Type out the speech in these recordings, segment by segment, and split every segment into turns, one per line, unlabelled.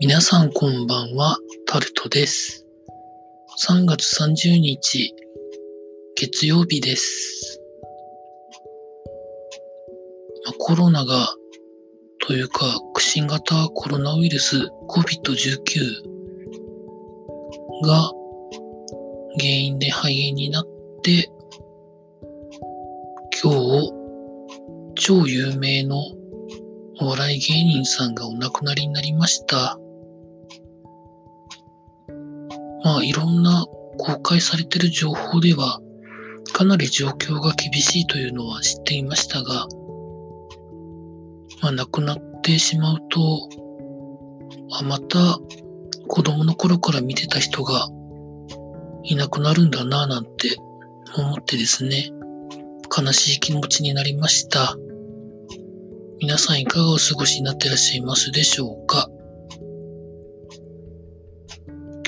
皆さんこんばんは、タルトです。3月30日、月曜日です。まあコロナが、というか、新型コロナウイルス COVID-19 が原因で肺炎になって、今日、超有名のお笑い芸人さんがお亡くなりになりました。まあいろんな公開されてる情報ではかなり状況が厳しいというのは知っていましたが、まあ亡くなってしまうと、あ、また子供の頃から見てた人がいなくなるんだなぁなんて思ってですね、悲しい気持ちになりました。皆さんいかがお過ごしになってらっしゃいますでしょうか？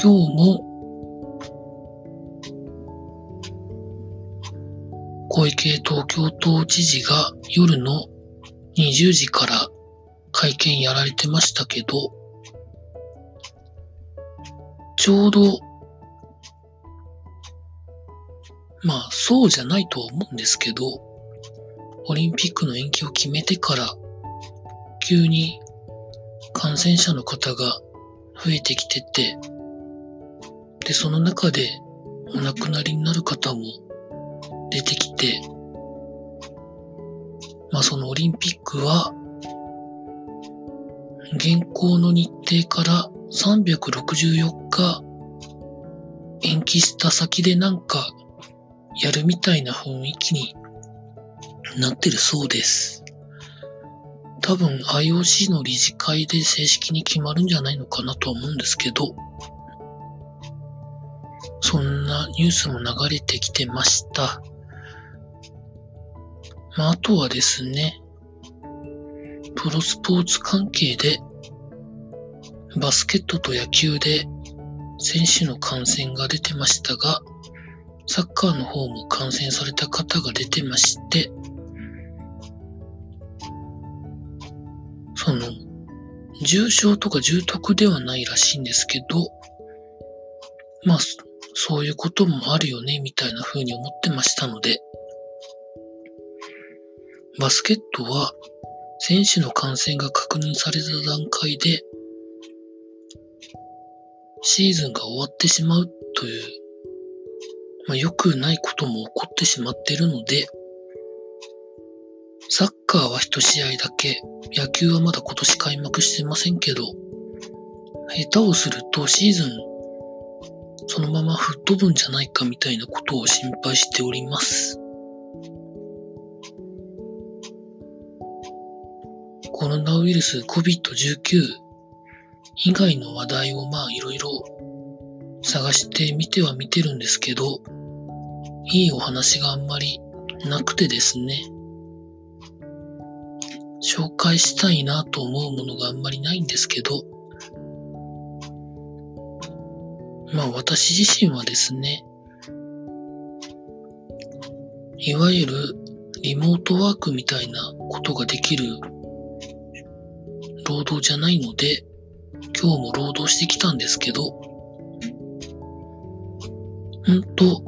今日も小池東京都知事が夜の20時から会見やられてましたけど、ちょうど、まあそうじゃないとは思うんですけど、オリンピックの延期を決めてから、急に感染者の方が増えてきてて、で、その中でお亡くなりになる方も出てきて、まあそのオリンピックは、現行の日程から364日延期した先でなんかやるみたいな雰囲気になってるそうです。多分 IOC の理事会で正式に決まるんじゃないのかなとは思うんですけど、ニュースも流れてきてました。まあ、あとはですね、プロスポーツ関係で、バスケットと野球で選手の感染が出てましたが、サッカーの方も感染された方が出てまして、その、重症とか重篤ではないらしいんですけど、まあ、そういうこともあるよね、みたいな風に思ってましたので、バスケットは選手の感染が確認された段階で、シーズンが終わってしまうという、まあ、良くないことも起こってしまっているので、サッカーは一試合だけ、野球はまだ今年開幕してませんけど、下手をするとシーズンそのまま吹っ飛ぶんじゃないかみたいなことを心配しております。コロナウイルス COVID-19 以外の話題をまあいろいろ探してみては見てるんですけど、いいお話があんまりなくてですね、紹介したいなと思うものがあんまりないんですけど、まあ私自身はですね、いわゆるリモートワークみたいなことができる労働じゃないので、今日も労働してきたんですけど、ほんと、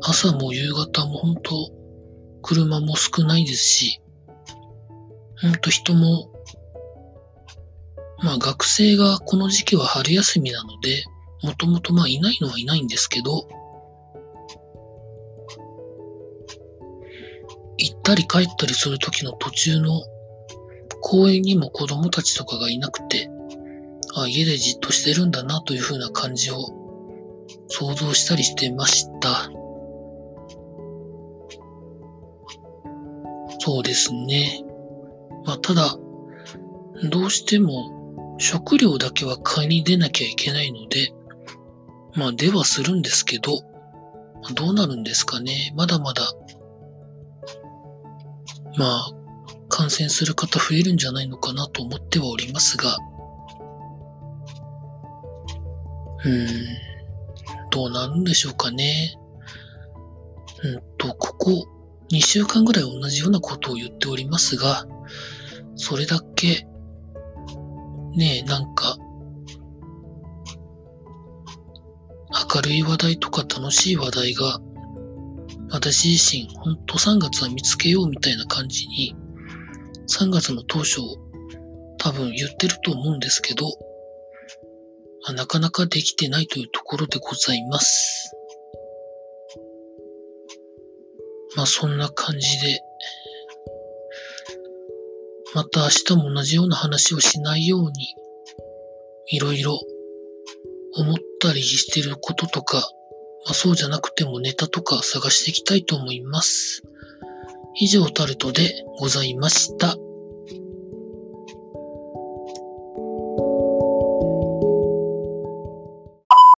朝も夕方もほんと、車も少ないですし、ほんと人も、まあ学生がこの時期は春休みなので、もともとまあいないのはいないんですけど、行ったり帰ったりする時の途中の公園にも子供たちとかがいなくて、あ家でじっとしてるんだなという風な感じを想像したりしてました。そうですね。まあただ、どうしても食料だけは買いに出なきゃいけないので、まあ出はするんですけど、どうなるんですかね。まだまだ、まあ、感染する方増えるんじゃないのかなと思ってはおりますが、うーん、どうなるんでしょうかね。うんと、ここ2週間ぐらい同じようなことを言っておりますが、それだけねえ、なんか、明るい話題とか楽しい話題が、私自身、ほんと3月は見つけようみたいな感じに、3月の当初、多分言ってると思うんですけど、まあ、なかなかできてないというところでございます。まあそんな感じで、また明日も同じような話をしないように、いろいろ思ったりしてることとか、まあ、そうじゃなくてもネタとか探していきたいと思います。以上タルトでございました。